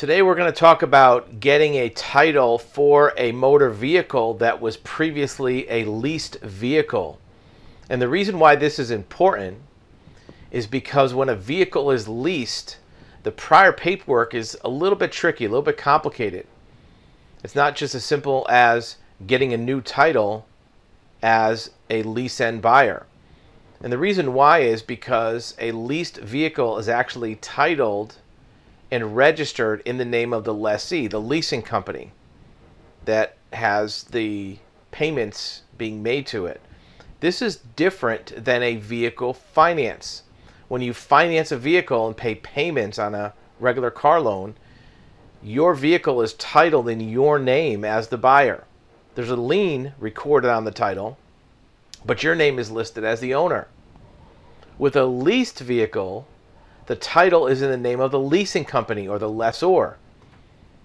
Today we're going to talk about getting a title for a motor vehicle that was previously a leased vehicle. And the reason why this is important is because when a vehicle is leased, the prior paperwork is a little bit tricky, a little bit complicated. It's not just as simple as getting a new title as a lease end buyer. And the reason why is because a leased vehicle is actually titled and registered in the name of the lessee, the leasing company that has the payments being made to it. This is different than a vehicle finance. When you finance a vehicle and pay payments on a regular car loan, your vehicle is titled in your name as the buyer. There's a lien recorded on the title, but your name is listed as the owner. With a leased vehicle, the title is in the name of the leasing company or the lessor.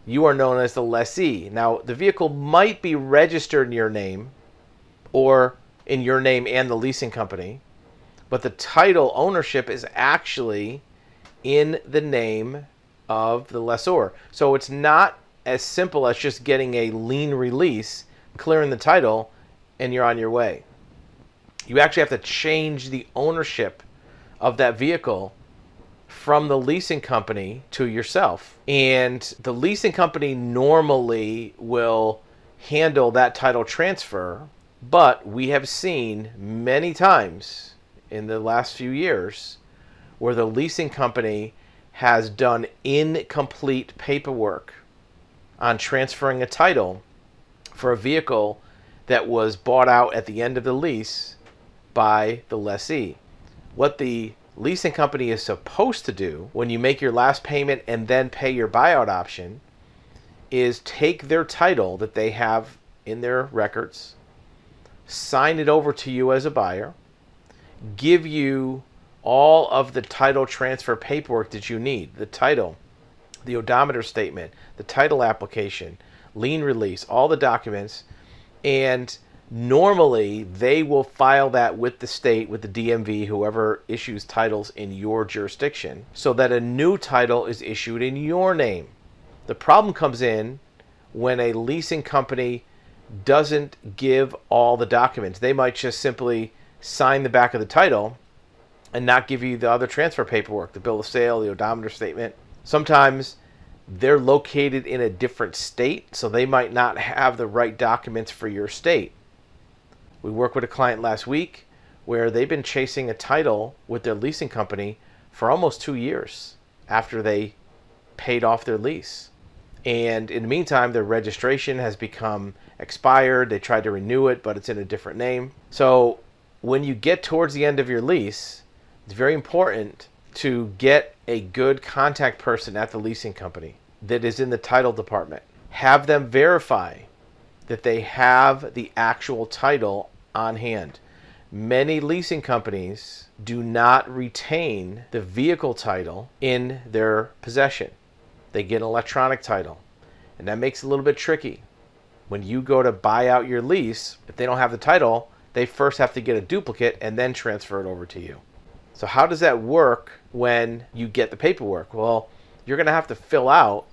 You are known as the lessee. Now, the vehicle might be registered in your name or in your name and the leasing company, but the title ownership is actually in the name of the lessor. So it's not as simple as just getting a lien release, clearing the title, and you're on your way. You actually have to change the ownership of that vehicle from the leasing company to yourself. And the leasing company normally will handle that title transfer, but we have seen many times in the last few years where the leasing company has done incomplete paperwork on transferring a title for a vehicle that was bought out at the end of the lease by the lessee. What the leasing company is supposed to do when you make your last payment and then pay your buyout option is take their title that they have in their records, sign it over to you as a buyer, give you all of the title transfer paperwork that you need the title, the odometer statement, the title application, lien release, all the documents, and normally they will file that with the state, with the DMV, whoever issues titles in your jurisdiction, so that a new title is issued in your name. The problem comes in when a leasing company doesn't give all the documents. They might just simply sign the back of the title and not give you the other transfer paperwork, the bill of sale, the odometer statement. Sometimes they're located in a different state, so they might not have the right documents for your state. We worked with a client last week where they've been chasing a title with their leasing company for almost two years after they paid off their lease. And in the meantime, their registration has become expired. They tried to renew it, but it's in a different name. So when you get towards the end of your lease, it's very important to get a good contact person at the leasing company that is in the title department. Have them verify that they have the actual title on hand. Many leasing companies do not retain the vehicle title in their possession. They get an electronic title, and that makes it a little bit tricky. When you go to buy out your lease, if they don't have the title, they first have to get a duplicate and then transfer it over to you. So, how does that work when you get the paperwork? Well, you're going to have to fill out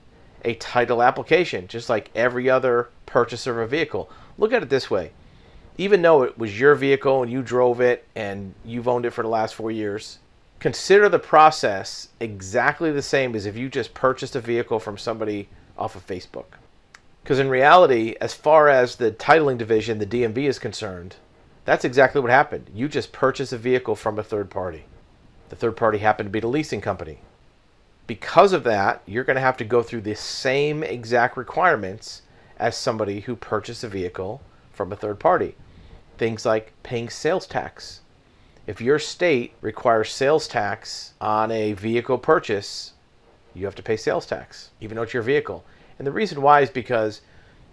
a title application, just like every other purchaser of a vehicle. Look at it this way even though it was your vehicle and you drove it and you've owned it for the last four years, consider the process exactly the same as if you just purchased a vehicle from somebody off of Facebook. Because in reality, as far as the titling division, the DMV is concerned, that's exactly what happened. You just purchased a vehicle from a third party. The third party happened to be the leasing company. Because of that, you're going to have to go through the same exact requirements as somebody who purchased a vehicle from a third party. Things like paying sales tax. If your state requires sales tax on a vehicle purchase, you have to pay sales tax, even though it's your vehicle. And the reason why is because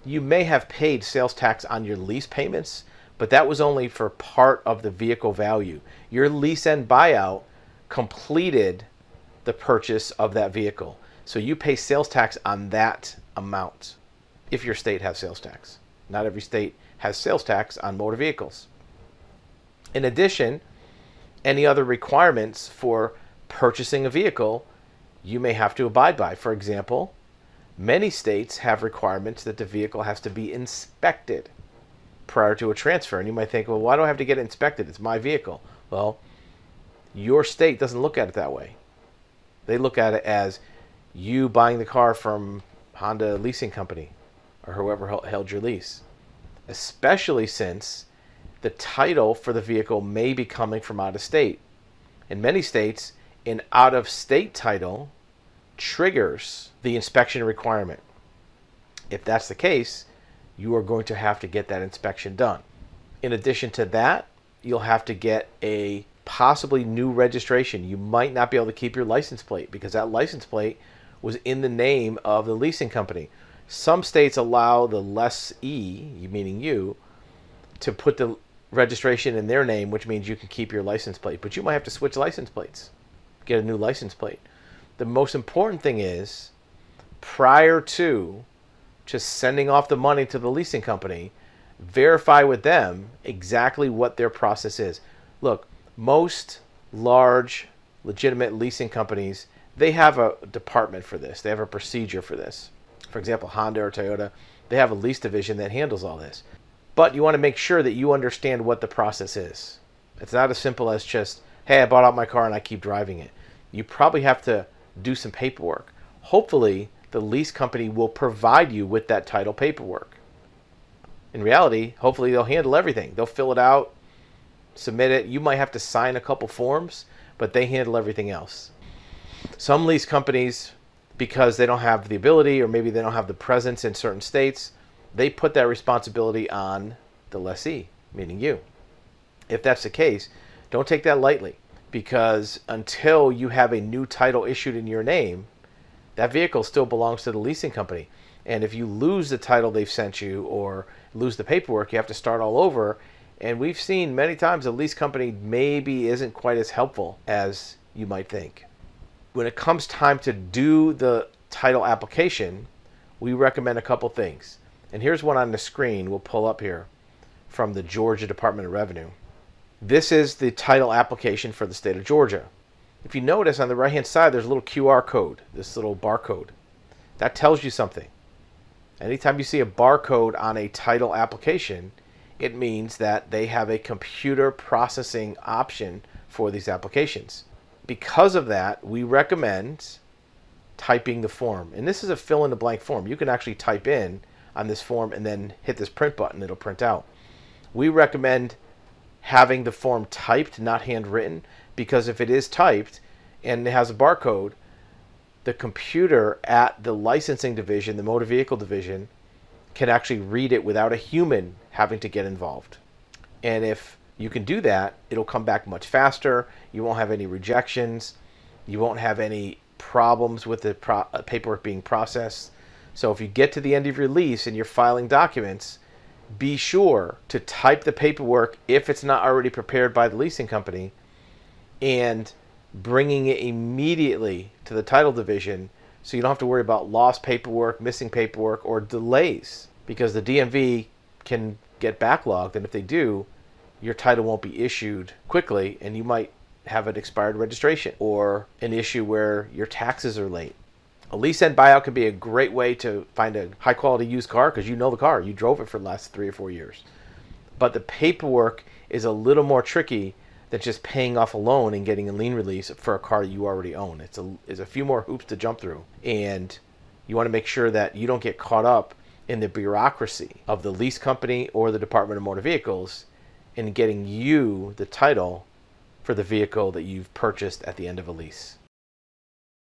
you may have paid sales tax on your lease payments, but that was only for part of the vehicle value. Your lease and buyout completed the purchase of that vehicle. So you pay sales tax on that amount if your state has sales tax. Not every state has sales tax on motor vehicles. In addition, any other requirements for purchasing a vehicle you may have to abide by. For example, Many states have requirements that the vehicle has to be inspected prior to a transfer. And you might think, well, why do I have to get it inspected? It's my vehicle. Well, your state doesn't look at it that way. They look at it as you buying the car from Honda Leasing Company or whoever held your lease, especially since the title for the vehicle may be coming from out of state. In many states, an out of state title triggers the inspection requirement. If that's the case, you are going to have to get that inspection done. In addition to that, you'll have to get a possibly new registration. You might not be able to keep your license plate because that license plate was in the name of the leasing company. Some states allow the lessee, meaning you, to put the registration in their name, which means you can keep your license plate. But you might have to switch license plates, get a new license plate. The most important thing is prior to just sending off the money to the leasing company, verify with them exactly what their process is. Look, most large legitimate leasing companies, they have a department for this. They have a procedure for this. For example, Honda or Toyota, they have a lease division that handles all this. But you want to make sure that you understand what the process is. It's not as simple as just, hey, I bought out my car and I keep driving it. You probably have to do some paperwork. Hopefully, the lease company will provide you with that title paperwork. In reality, hopefully, they'll handle everything. They'll fill it out, submit it. You might have to sign a couple forms, but they handle everything else. Some lease companies, because they don't have the ability or maybe they don't have the presence in certain states, they put that responsibility on the lessee, meaning you. If that's the case, don't take that lightly because until you have a new title issued in your name, that vehicle still belongs to the leasing company. And if you lose the title they've sent you or lose the paperwork, you have to start all over. And we've seen many times a lease company maybe isn't quite as helpful as you might think. When it comes time to do the title application, we recommend a couple things. And here's one on the screen we'll pull up here from the Georgia Department of Revenue. This is the title application for the state of Georgia. If you notice on the right hand side, there's a little QR code, this little barcode. That tells you something. Anytime you see a barcode on a title application, it means that they have a computer processing option for these applications. Because of that, we recommend typing the form. And this is a fill in the blank form. You can actually type in on this form and then hit this print button, it'll print out. We recommend having the form typed, not handwritten, because if it is typed and it has a barcode, the computer at the licensing division, the motor vehicle division, can actually read it without a human having to get involved. And if you can do that, it'll come back much faster. You won't have any rejections. You won't have any problems with the pro- uh, paperwork being processed. So if you get to the end of your lease and you're filing documents, be sure to type the paperwork if it's not already prepared by the leasing company and bringing it immediately to the title division so you don't have to worry about lost paperwork, missing paperwork, or delays because the DMV can get backlogged. And if they do, your title won't be issued quickly and you might have an expired registration or an issue where your taxes are late a lease and buyout can be a great way to find a high quality used car because you know the car. You drove it for the last three or four years. But the paperwork is a little more tricky than just paying off a loan and getting a lien release for a car you already own. It's a, it's a few more hoops to jump through. And you want to make sure that you don't get caught up in the bureaucracy of the lease company or the Department of Motor Vehicles in getting you the title for the vehicle that you've purchased at the end of a lease.